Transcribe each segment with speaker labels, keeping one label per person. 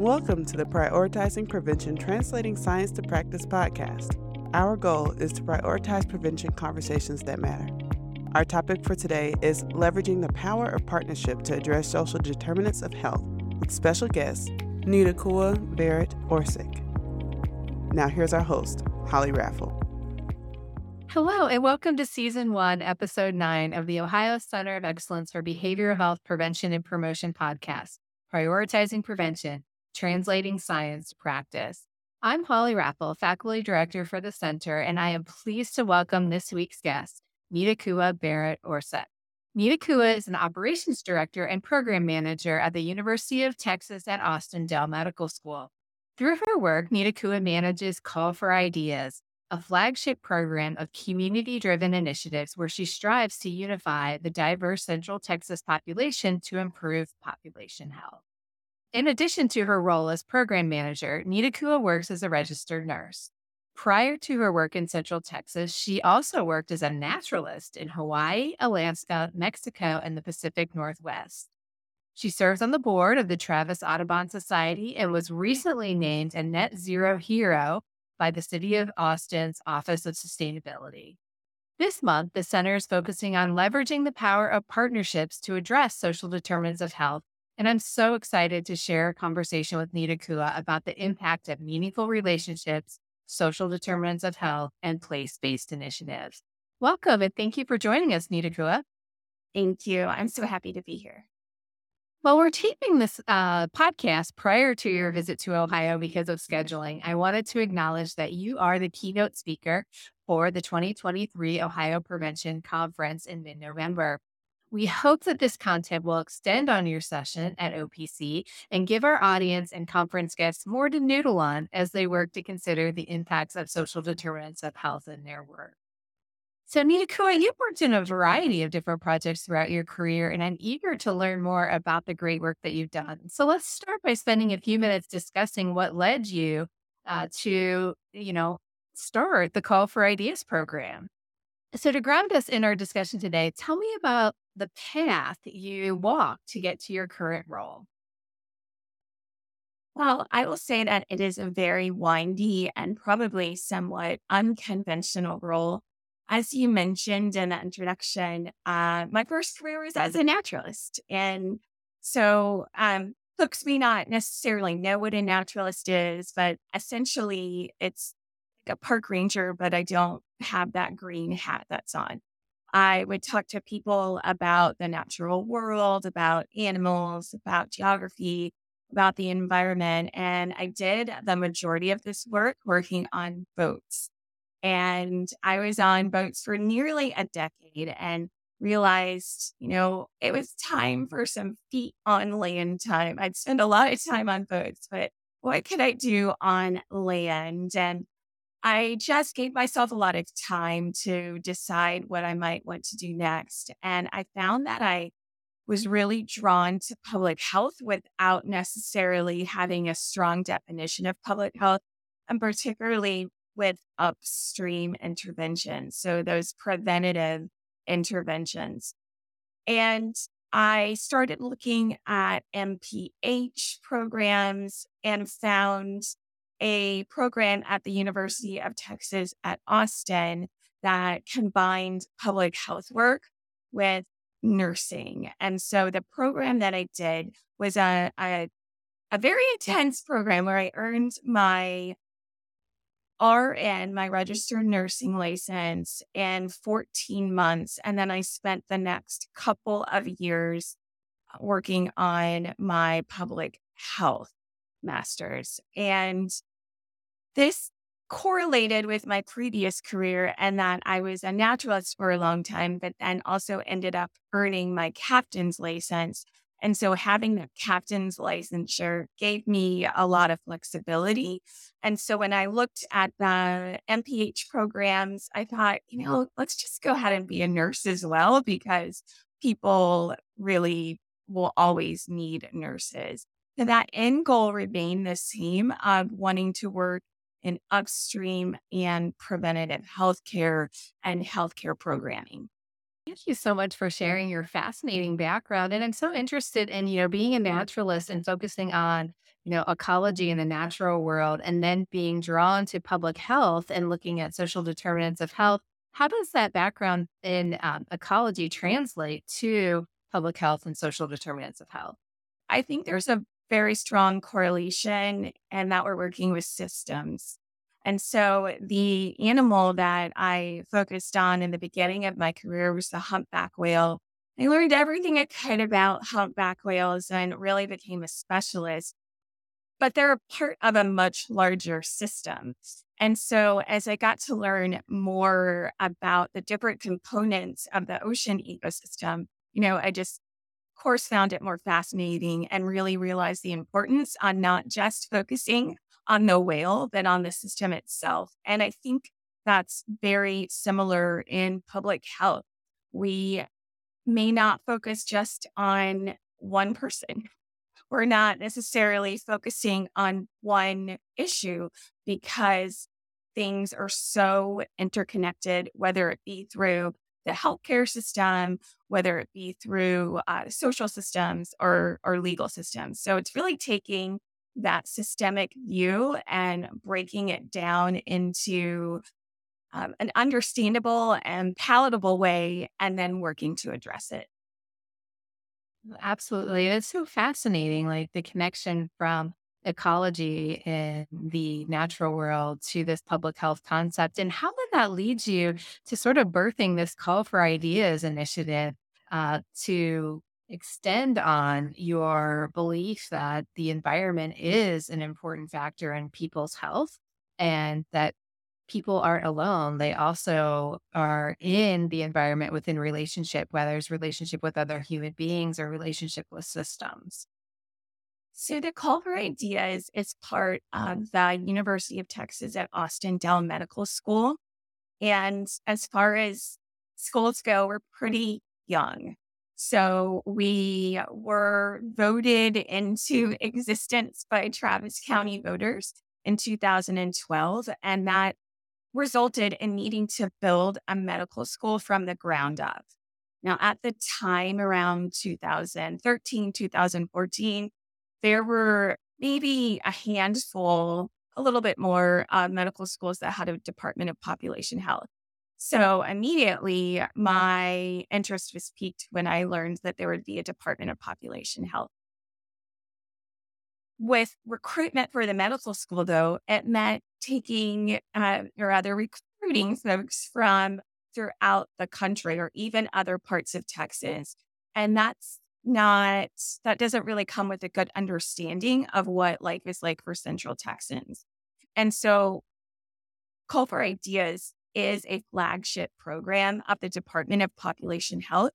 Speaker 1: Welcome to the Prioritizing Prevention Translating Science to Practice podcast. Our goal is to prioritize prevention conversations that matter. Our topic for today is leveraging the power of partnership to address social determinants of health with special guest Nitakuwa Barrett Orsak. Now, here's our host, Holly Raffle.
Speaker 2: Hello, and welcome to Season 1, Episode 9 of the Ohio Center of Excellence for Behavioral Health Prevention and Promotion podcast, Prioritizing Prevention, Translating Science to Practice. I'm Holly Raffle, Faculty Director for the Center, and I am pleased to welcome this week's guest, Nitakuwa Barrett Orsak. Nitakuwa is an Operations Director and Program Manager at the University of Texas at Austin Dell Medical School. Through her work, Nitakuwa manages Call for Ideas, a flagship program of community driven initiatives where she strives to unify the diverse Central Texas population to improve population health. In addition to her role as program manager, Nitakuwa works as a registered nurse. Prior to her work in Central Texas, she also worked as a naturalist in Hawaii, Alaska, Mexico, and the Pacific Northwest. She serves on the board of the Travis Audubon Society and was recently named a net zero hero by the City of Austin's Office of Sustainability. This month, the center is focusing on leveraging the power of partnerships to address social determinants of health. And I'm so excited to share a conversation with Nitakuwa about the impact of meaningful relationships, social determinants of health, and place based initiatives. Welcome and thank you for joining us, Nitakuwa.
Speaker 3: Thank you. I'm so happy to be here.
Speaker 2: Well, we're taping this uh, podcast prior to your visit to Ohio because of scheduling. I wanted to acknowledge that you are the keynote speaker for the 2023 Ohio Prevention Conference in mid November. We hope that this content will extend on your session at OPC and give our audience and conference guests more to noodle on as they work to consider the impacts of social determinants of health in their work. So, Nitakuwa, you've worked in a variety of different projects throughout your career, and I'm eager to learn more about the great work that you've done. So, let's start by spending a few minutes discussing what led you uh, to, you know, start the Call for Ideas program. So, to ground us in our discussion today, tell me about the path you walked to get to your current role.
Speaker 3: Well, I will say that it is a very windy and probably somewhat unconventional role as you mentioned in the introduction, uh, my first career was as a naturalist. And so, um, folks may not necessarily know what a naturalist is, but essentially it's like a park ranger, but I don't have that green hat that's on. I would talk to people about the natural world, about animals, about geography, about the environment. And I did the majority of this work working on boats. And I was on boats for nearly a decade and realized, you know, it was time for some feet on land time. I'd spend a lot of time on boats, but what could I do on land? And I just gave myself a lot of time to decide what I might want to do next. And I found that I was really drawn to public health without necessarily having a strong definition of public health, and particularly with upstream interventions. So those preventative interventions. And I started looking at MPH programs and found a program at the University of Texas at Austin that combined public health work with nursing. And so the program that I did was a, a, a very intense program where I earned my RN, my registered nursing license, in 14 months. And then I spent the next couple of years working on my public health master's. And this correlated with my previous career and that I was a naturalist for a long time, but then also ended up earning my captain's license and so having the captain's licensure gave me a lot of flexibility. And so when I looked at the MPH programs, I thought, you know, let's just go ahead and be a nurse as well, because people really will always need nurses. So that end goal remained the same of wanting to work in upstream and preventative healthcare and healthcare programming.
Speaker 2: Thank you so much for sharing your fascinating background. And I'm so interested in, you know, being a naturalist and focusing on, you know, ecology in the natural world and then being drawn to public health and looking at social determinants of health. How does that background in um, ecology translate to public health and social determinants of health?
Speaker 3: I think there's a very strong correlation and that we're working with systems. And so the animal that I focused on in the beginning of my career was the humpback whale. I learned everything I could about humpback whales and really became a specialist. But they're a part of a much larger system. And so as I got to learn more about the different components of the ocean ecosystem, you know, I just course found it more fascinating and really realized the importance on not just focusing on the whale but on the system itself. And I think that's very similar in public health. We may not focus just on one person. We're not necessarily focusing on one issue because things are so interconnected, whether it be through the healthcare system, whether it be through uh, social systems or, or legal systems. So it's really taking that systemic view and breaking it down into um, an understandable and palatable way, and then working to address it.
Speaker 2: Absolutely. It's so fascinating, like the connection from ecology in the natural world to this public health concept. And how did that lead you to sort of birthing this Call for Ideas initiative uh, to extend on your belief that the environment is an important factor in people's health and that people aren't alone. They also are in the environment within relationship, whether it's relationship with other human beings or relationship with systems.
Speaker 3: So the Call for Ideas is part of the University of Texas at Austin Dell Medical School. And as far as schools go, we're pretty young. So we were voted into existence by Travis County voters in 2012. And that resulted in needing to build a medical school from the ground up. Now, at the time around 2013, 2014, there were maybe a handful, a little bit more uh, medical schools that had a Department of Population Health. So immediately my interest was piqued when I learned that there would be a Department of Population Health. With recruitment for the medical school, though, it meant taking uh, or rather recruiting folks from throughout the country or even other parts of Texas. And that's not, that doesn't really come with a good understanding of what life is like for Central Texans. And so, Call for Ideas is a flagship program of the Department of Population Health,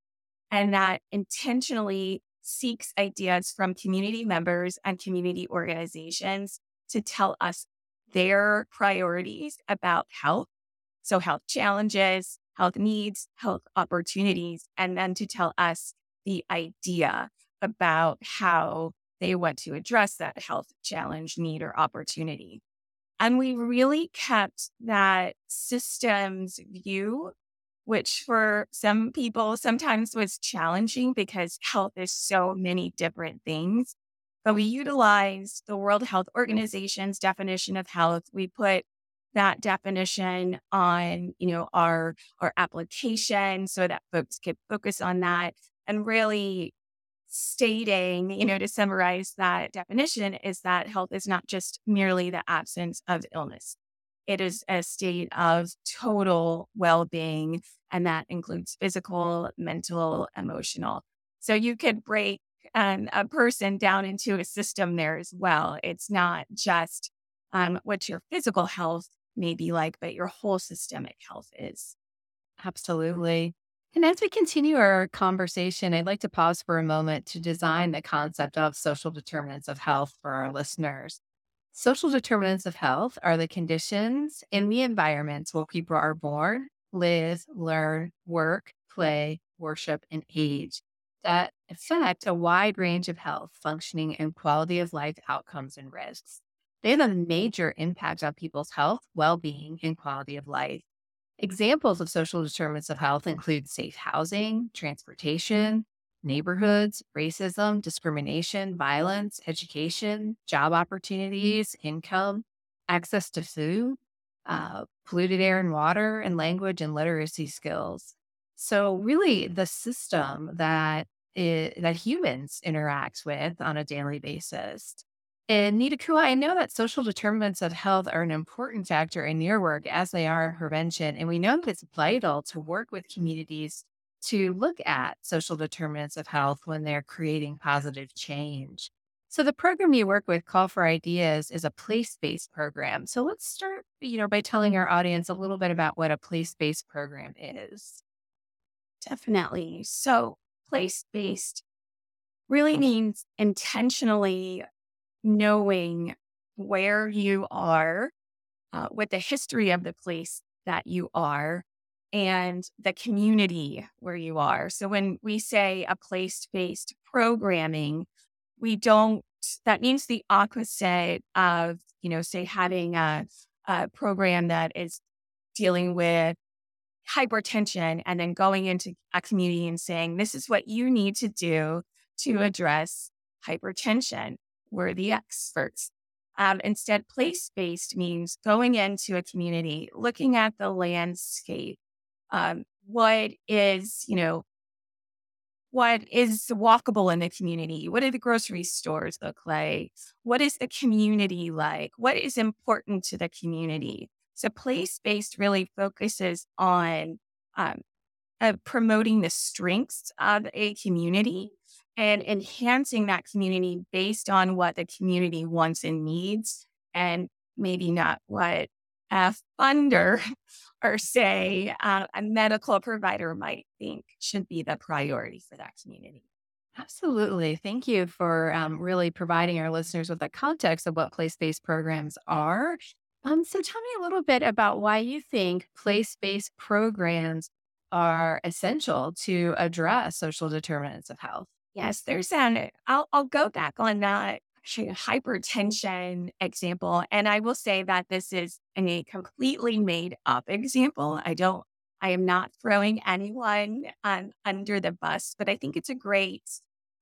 Speaker 3: and that intentionally seeks ideas from community members and community organizations to tell us their priorities about health. So, health challenges, health needs, health opportunities, and then to tell us the idea about how they want to address that health challenge, need, or opportunity. And we really kept that systems view, which for some people sometimes was challenging because health is so many different things. But we utilized the World Health Organization's definition of health. We put that definition on, you know, our our application so that folks could focus on that and really stating, you know, to summarize that definition, is that health is not just merely the absence of illness. It is a state of total well being, and that includes physical, mental, emotional. So you could break um, a person down into a system there as well. It's not just um, what your physical health may be like, but your whole systemic health is.
Speaker 2: Absolutely. And as we continue our conversation, I'd like to pause for a moment to design the concept of social determinants of health for our listeners. Social determinants of health are the conditions in the environments where people are born, live, learn, work, play, worship, and age that affect a wide range of health, functioning, and quality of life outcomes and risks. They have a major impact on people's health, well being, and quality of life. Examples of social determinants of health include safe housing, transportation, neighborhoods, racism, discrimination, violence, education, job opportunities, income, access to food, uh, polluted air and water, and language and literacy skills. So, really, the system that it, that humans interact with on a daily basis. And Nitakuwa, I know that social determinants of health are an important factor in your work as they are in prevention. And we know that it's vital to work with communities to look at social determinants of health when they're creating positive change. So the program you work with, Call for Ideas, is a place-based program. So let's start, you know, by telling our audience a little bit about what a place-based program is.
Speaker 3: Definitely. So place-based really means intentionally knowing where you are, uh, the history of the place that you are, and the community where you are. So when we say a place based programming, we don't, that means the opposite of, you know, say having a, a program that is dealing with hypertension and then going into a community and saying, this is what you need to do to address hypertension. We're the experts. Um, instead, place based means going into a community, looking at the landscape, um, what is, you know, what is walkable in the community? What do the grocery stores look like? What is the community like? What is important to the community? So, place based really focuses on um, uh, promoting the strengths of a community and enhancing that community based on what the community wants and needs, and maybe not what a funder or say uh, a medical provider might think should be the priority for that community.
Speaker 2: Absolutely. Thank you for um, really providing our listeners with the context of what place based programs are. Um, so, tell me a little bit about why you think place based programs are essential to address social determinants of health.
Speaker 3: Yes, there's an, I'll, I'll go back on that hypertension example. And I will say that this is a completely made up example. I don't, I am not throwing anyone um, under the bus, but I think it's a great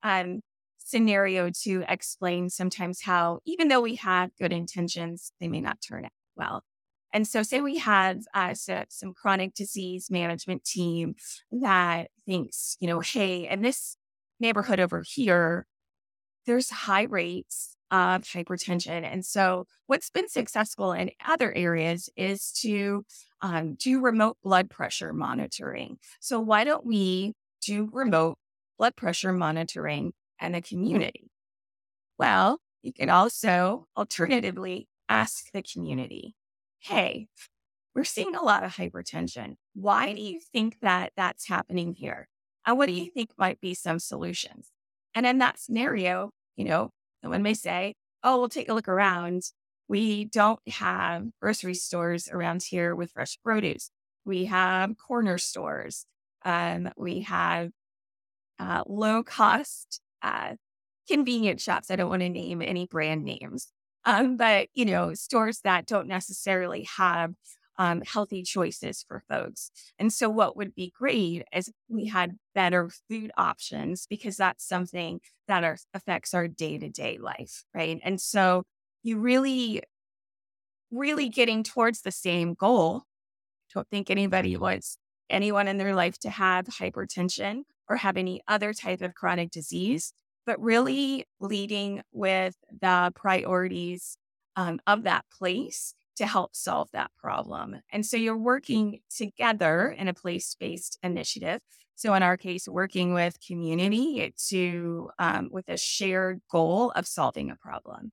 Speaker 3: um, scenario to explain sometimes how, even though we have good intentions, they may not turn out well. And so, say we had uh, so, some chronic disease management team that thinks, you know, hey, in this neighborhood over here, there's high rates of hypertension. And so, what's been successful in other areas is to um, do remote blood pressure monitoring. So, why don't we do remote blood pressure monitoring in the community? Well, you can also alternatively ask the community, hey, we're seeing a lot of hypertension. Why do you think that that's happening here? And what do you think might be some solutions? And in that scenario, you know, someone may say, oh, we'll take a look around. We don't have grocery stores around here with fresh produce. We have corner stores. Um, we have uh, low cost uh, convenient shops. I don't want to name any brand names, um, but you know, stores that don't necessarily have um, healthy choices for folks. And so, what would be great is we had better food options because that's something that are, affects our day to day life, right? And so, you really, really getting towards the same goal. Don't think anybody wants anyone in their life to have hypertension or have any other type of chronic disease, but really leading with the priorities um, of that place to help solve that problem. And so you're working together in a place based initiative. So in our case, working with community to um, with a shared goal of solving a problem.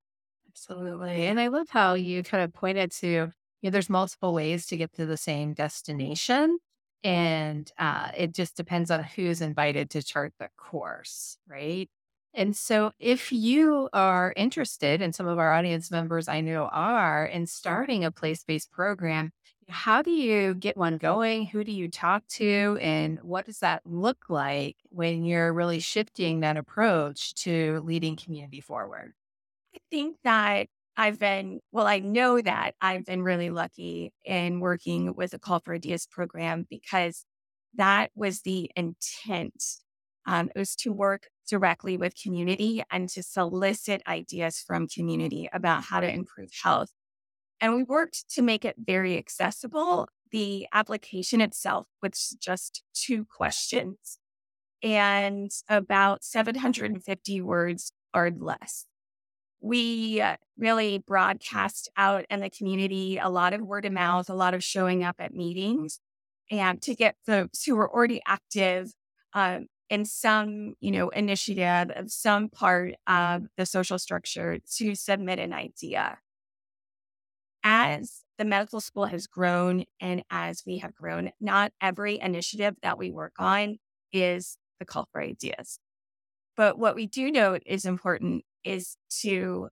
Speaker 2: Absolutely. And I love how you kind of pointed to, you know, there's multiple ways to get to the same destination. And uh, it just depends on who's invited to chart the course, right? And so, if you are interested, and some of our audience members I know are, in starting a place based program, how do you get one going? Who do you talk to? And what does that look like when you're really shifting that approach to leading community forward?
Speaker 3: I think that I've been, well, I know that I've been really lucky in working with the Call for Ideas program because that was the intent. Um, it was to work directly with community and to solicit ideas from community about how to improve health. And we worked to make it very accessible. The application itself was just two questions and about 750 words or less. We uh, really broadcast out in the community a lot of word of mouth, a lot of showing up at meetings, and to get folks who were already active um, in some, you know, initiative of some part of the social structure to submit an idea. As the medical school has grown and as we have grown, not every initiative that we work on is the call for ideas. But what we do note is important is to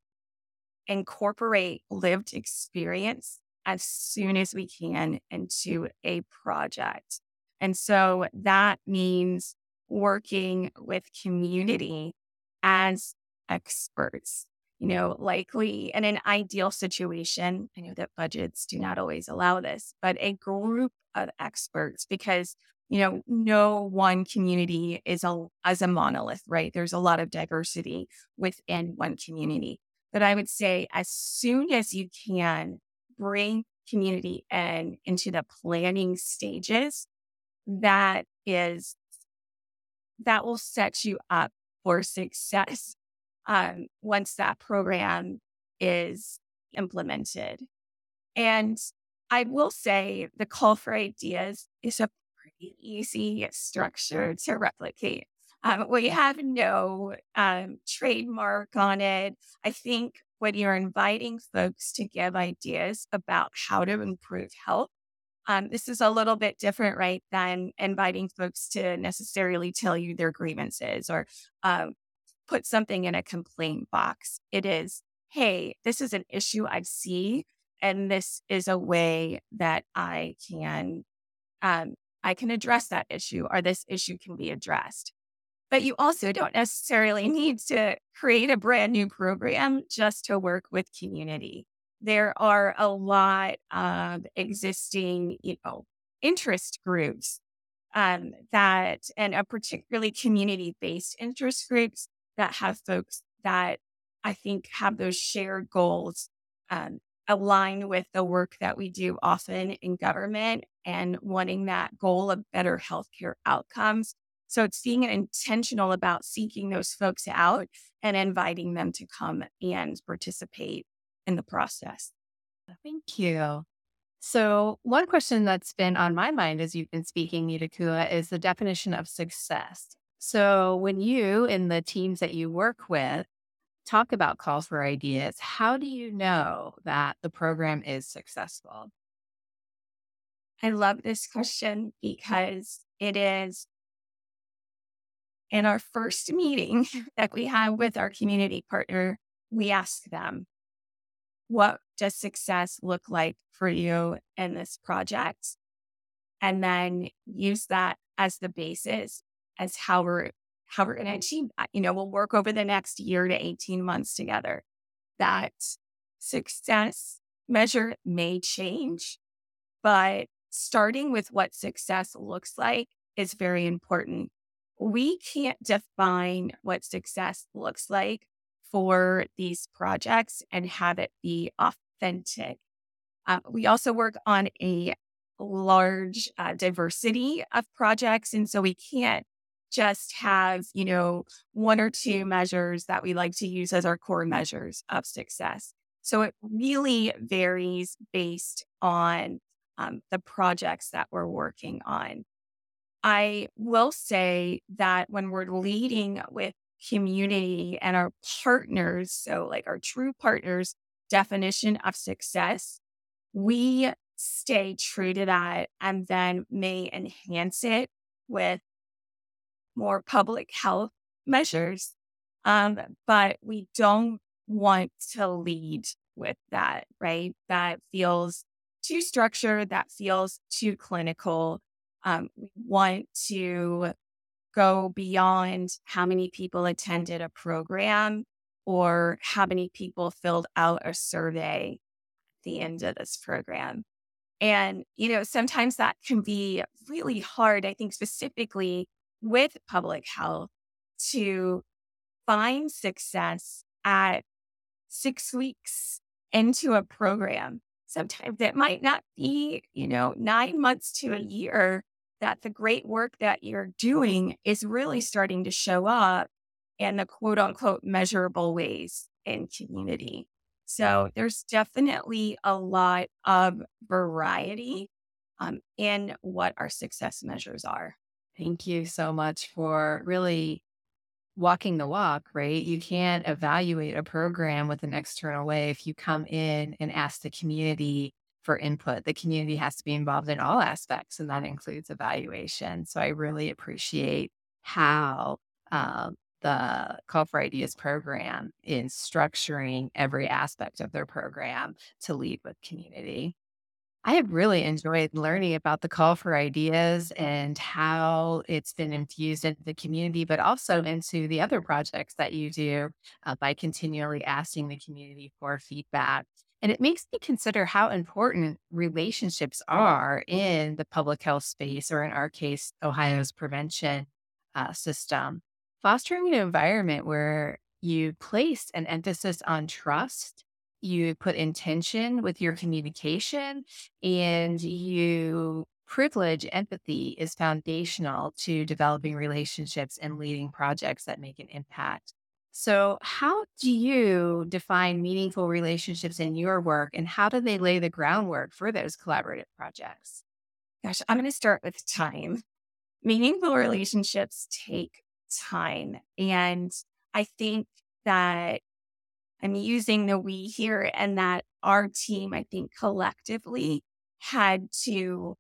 Speaker 3: incorporate lived experience as soon as we can into a project. And so that means working with community as experts. You know, likely in an ideal situation, I know that budgets do not always allow this, but a group of experts, because you know, no one community is a as a monolith, right? There's a lot of diversity within one community. But I would say as soon as you can bring community in into the planning stages, that is that will set you up for success um, once that program is implemented. And I will say the call for ideas is a pretty easy structure to replicate. Um, we have no um, trademark on it. I think when you're inviting folks to give ideas about how to improve health, um, this is a little bit different, right, than inviting folks to necessarily tell you their grievances or um, put something in a complaint box. It is, hey, this is an issue I see, and this is a way that I can um, I can address that issue or this issue can be addressed. But you also don't necessarily need to create a brand new program just to work with community. There are a lot of existing, you know, interest groups um, that, and a particularly community based interest groups that have folks that I think have those shared goals um, align with the work that we do often in government and wanting that goal of better healthcare outcomes. So it's being intentional about seeking those folks out and inviting them to come and participate in the process.
Speaker 2: Thank you. So, one question that's been on my mind as you've been speaking, Nitakuwa, is the definition of success. So, when you and the teams that you work with talk about calls for ideas, how do you know that the program is successful?
Speaker 3: I love this question because it is in our first meeting that we have with our community partner, we ask them, what does success look like for you in this project? And then use that as the basis as how we're how we're going to achieve that. You know, we'll work over the next year to 18 months together. That success measure may change, but starting with what success looks like is very important. We can't define what success looks like for these projects and have it be authentic. Uh, we also work on a large uh, diversity of projects. And so we can't just have, you know, one or two measures that we like to use as our core measures of success. So it really varies based on um, the projects that we're working on. I will say that when we're leading with community and our partners, so like our true partners' definition of success, we stay true to that and then may enhance it with more public health measures. Um, but we don't want to lead with that, right? That feels too structured, that feels too clinical. Um, we want to go beyond how many people attended a program or how many people filled out a survey at the end of this program. And, you know, sometimes that can be really hard, I think, specifically with public health to find success at six weeks into a program. Sometimes it might not be, you know, nine months to a year that the great work that you're doing is really starting to show up in the quote unquote measurable ways in community. So there's definitely a lot of variety um, in what our success measures are.
Speaker 2: Thank you so much for really walking the walk, right? You can't evaluate a program with an external way if you come in and ask the community for input. The community has to be involved in all aspects, and that includes evaluation. So I really appreciate how um, the Call for Ideas program is structuring every aspect of their program to lead with community. I have really enjoyed learning about the call for ideas and how it's been infused into the community, but also into the other projects that you do uh, by continually asking the community for feedback. And it makes me consider how important relationships are in the public health space, or in our case, Ohio's prevention uh, system fostering an environment where you place an emphasis on trust, you put intention with your communication, and you privilege empathy is foundational to developing relationships and leading projects that make an impact. So, how do you define meaningful relationships in your work, and how do they lay the groundwork for those collaborative projects?
Speaker 3: Gosh, I'm going to start with time. Meaningful relationships take time. And I think that I'm using the we here and that our team, I think collectively had to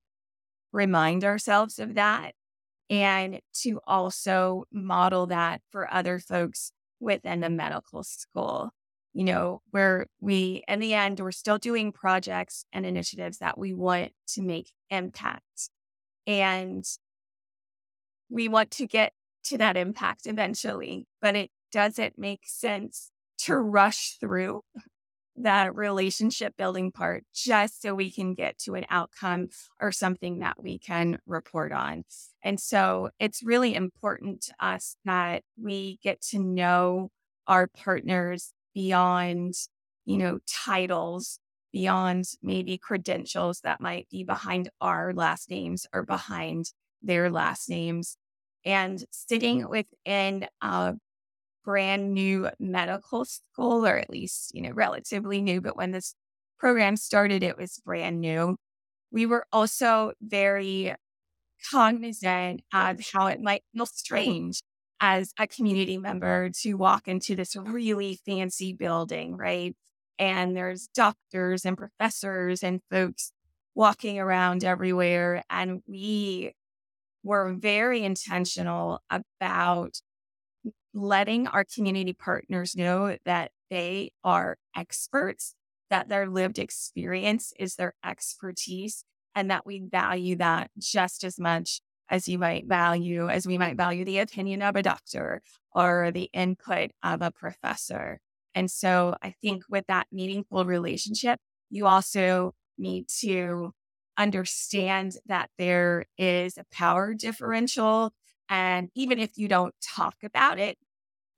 Speaker 3: remind ourselves of that and to also model that for other folks within the medical school. You know, where we, in the end, we're still doing projects and initiatives that we want to make impact. And we want to get to that impact eventually, but it doesn't make sense to rush through that relationship building part just so we can get to an outcome or something that we can report on. And so it's really important to us that we get to know our partners beyond, you know, titles, beyond maybe credentials that might be behind our last names or behind their last names and sitting within brand new medical school, or at least, you know, relatively new, but when this program started, it was brand new. We were also very cognizant of how it might feel strange as a community member to walk into this really fancy building, right? And there's doctors and professors and folks walking around everywhere. And we we're very intentional about letting our community partners know that they are experts, that their lived experience is their expertise, and that we value that just as much as you might value, as we might value the opinion of a doctor or the input of a professor. And so I think with that meaningful relationship, you also need to understand that there is a power differential. And even if you don't talk about it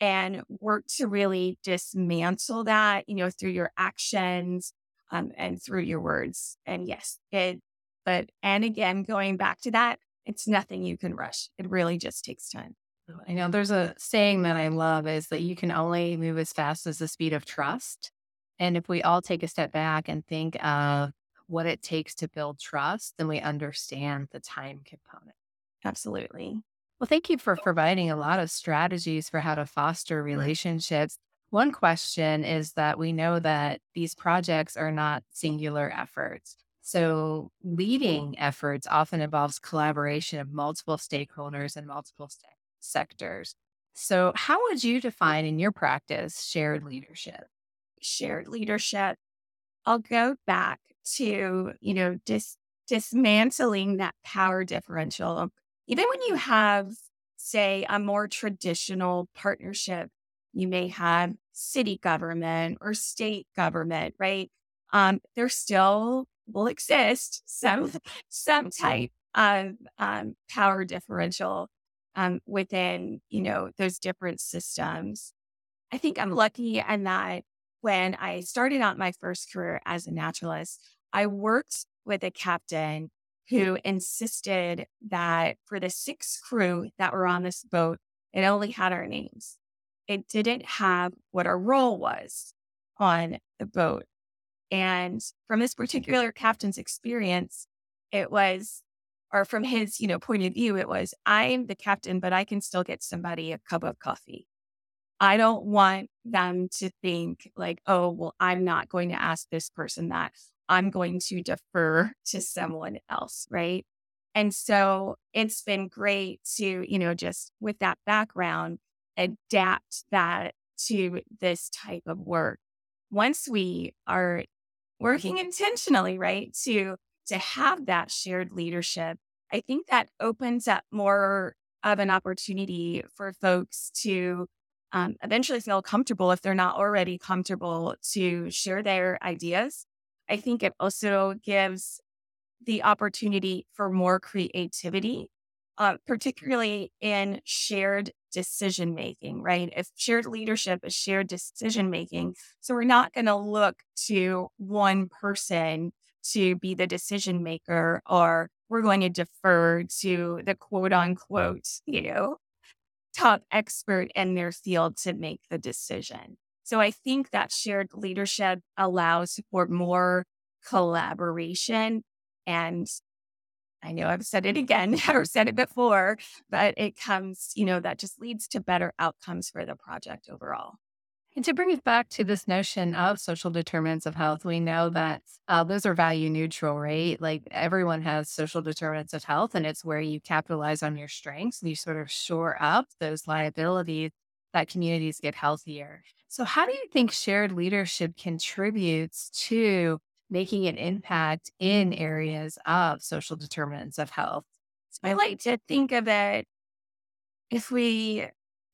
Speaker 3: and work to really dismantle that, you know, through your actions um, and through your words. And yes, it, but, and again, going back to that, it's nothing you can rush. It really just takes time.
Speaker 2: I know there's a saying that I love is that you can only move as fast as the speed of trust. And if we all take a step back and think of what it takes to build trust, then we understand the time component.
Speaker 3: Absolutely.
Speaker 2: Well, thank you for providing a lot of strategies for how to foster relationships. One question is that we know that these projects are not singular efforts. So, leading efforts often involves collaboration of multiple stakeholders and multiple st- sectors. So, how would you define in your practice shared leadership?
Speaker 3: Shared leadership. I'll go back to, you know, dis- dismantling that power differential. Even when you have, say, a more traditional partnership you may have city government or state government, right? Um, there still will exist some some type of um, power differential um, within you know those different systems. I think I'm lucky in that when I started out my first career as a naturalist, I worked with a captain who insisted that for the six crew that were on this boat, it only had our names. It didn't have what our role was on the boat. And from this particular captain's experience, it was, or from his, you know, point of view, it was, I'm the captain, but I can still get somebody a cup of coffee. I don't want them to think like, oh, well, I'm not going to ask this person that. I'm going to defer to someone else. Right. And so it's been great to, you know, just with that background, adapt that to this type of work. Once we are working intentionally, right, to to have that shared leadership, I think that opens up more of an opportunity for folks to um, eventually feel comfortable if they're not already comfortable to share their ideas I think it also gives the opportunity for more creativity, uh, particularly in shared decision making, right? If shared leadership is shared decision making, so we're not going to look to one person to be the decision maker, or we're going to defer to the quote unquote, you know, top expert in their field to make the decision. So I think that shared leadership allows for more collaboration. And I know I've said it again or said it before, but it comes, you know, that just leads to better outcomes for the project overall.
Speaker 2: And to bring it back to this notion of social determinants of health, we know that uh, those are value neutral, right? Like everyone has social determinants of health, and it's where you capitalize on your strengths and you sort of shore up those liabilities that communities get healthier. So, how do you think shared leadership contributes to making an impact in areas of social determinants of health?
Speaker 3: So I like to think of it if we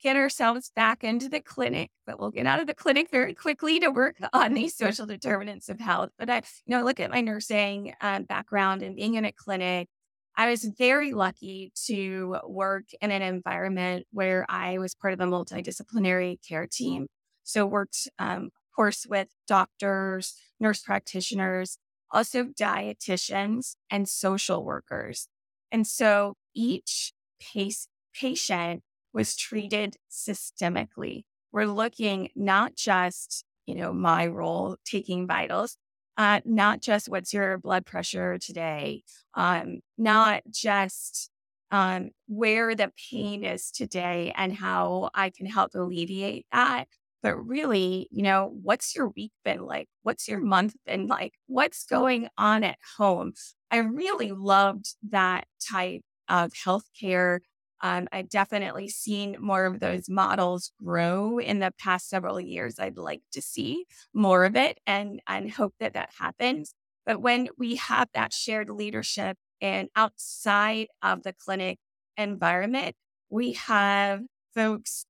Speaker 3: get ourselves back into the clinic, but we'll get out of the clinic very quickly to work on these social determinants of health. But I, you know, look at my nursing um, background and being in a clinic. I was very lucky to work in an environment where I was part of a multidisciplinary care team. So worked, um, of course, with doctors, nurse practitioners, also dietitians and social workers. And so each pace, patient was treated systemically. We're looking not just, you know, my role taking vitals, uh, not just what's your blood pressure today, um, not just um, where the pain is today and how I can help alleviate that, but really, you know, what's your week been like? What's your month been like? What's going on at home? I really loved that type of healthcare. Um, I've definitely seen more of those models grow in the past several years. I'd like to see more of it and, and hope that that happens. But when we have that shared leadership and outside of the clinic environment, we have folks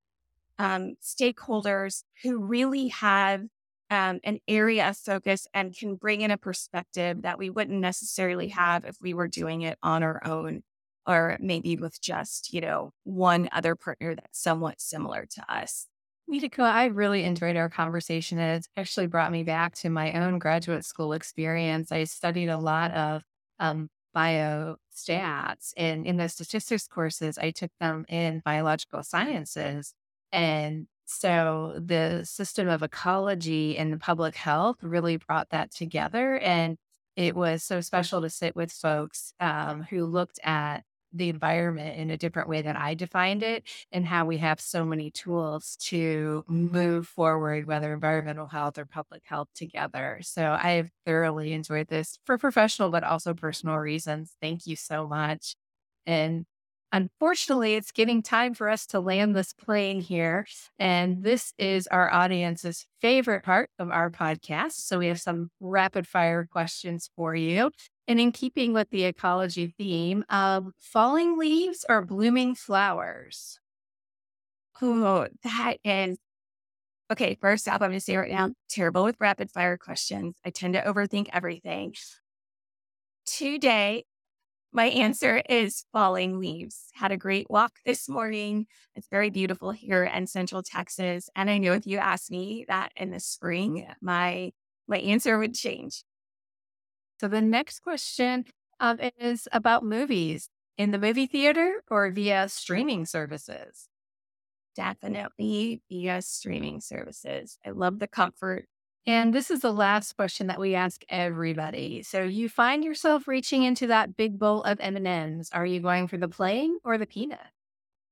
Speaker 3: um, stakeholders who really have um, an area of focus and can bring in a perspective that we wouldn't necessarily have if we were doing it on our own or maybe with just, you know, one other partner that's somewhat similar to us.
Speaker 2: Mitika, I really enjoyed our conversation. It's actually brought me back to my own graduate school experience. I studied a lot of um, biostats, and in the statistics courses, I took them in biological sciences. And so the system of ecology and the public health really brought that together. And it was so special to sit with folks um, who looked at the environment in a different way than I defined it, and how we have so many tools to move forward, whether environmental health or public health together. So I've thoroughly enjoyed this for professional, but also personal reasons. Thank you so much. And Unfortunately, it's getting time for us to land this plane here. And this is our audience's favorite part of our podcast. So we have some rapid fire questions for you. And in keeping with the ecology theme, of falling leaves or blooming flowers?
Speaker 3: Oh, that is Okay, first off, I'm going to say right now, terrible with rapid fire questions. I tend to overthink everything. Today, my answer is falling leaves. Had a great walk this morning. It's very beautiful here in Central Texas. And I know if you asked me that in the spring, my my answer would change.
Speaker 2: So the next question um, is about movies in the movie theater or via streaming services.
Speaker 3: Definitely via streaming services. I love the comfort.
Speaker 2: And this is the last question that we ask everybody. So you find yourself reaching into that big bowl of M&Ms. Are you going for the plain or the peanut?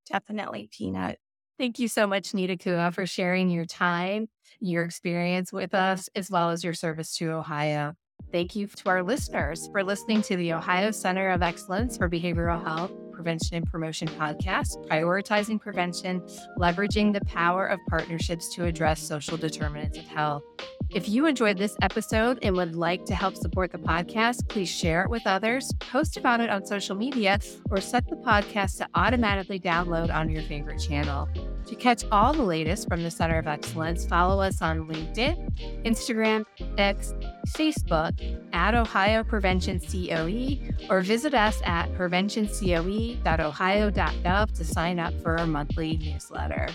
Speaker 3: Definitely peanut.
Speaker 2: Thank you so much, Nitakuwa, for sharing your time, your experience with us, as well as your service to Ohio. Thank you to our listeners for listening to the Ohio Center of Excellence for Behavioral Health Prevention and Promotion podcast, prioritizing prevention, leveraging the power of partnerships to address social determinants of health. If you enjoyed this episode and would like to help support the podcast, please share it with others, post about it on social media, or set the podcast to automatically download on your favorite channel. To catch all the latest from the Center of Excellence, follow us on LinkedIn, Instagram, X, Facebook at Ohio Prevention COE, or visit us at preventioncoe.ohio.gov to sign up for our monthly newsletter.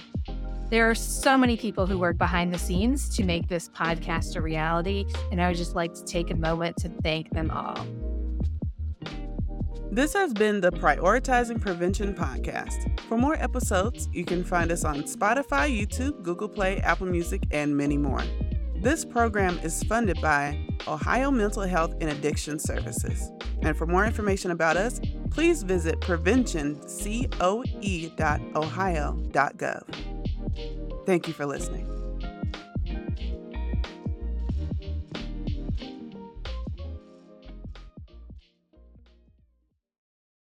Speaker 2: There are so many people who work behind the scenes to make this podcast a reality, and I would just like to take a moment to thank them all.
Speaker 1: This has been the Prioritizing Prevention podcast. For more episodes, you can find us on Spotify, YouTube, Google Play, Apple Music, and many more. This program is funded by Ohio Mental Health and Addiction Services. And for more information about us, please visit preventioncoe.ohio.gov. Thank you for listening.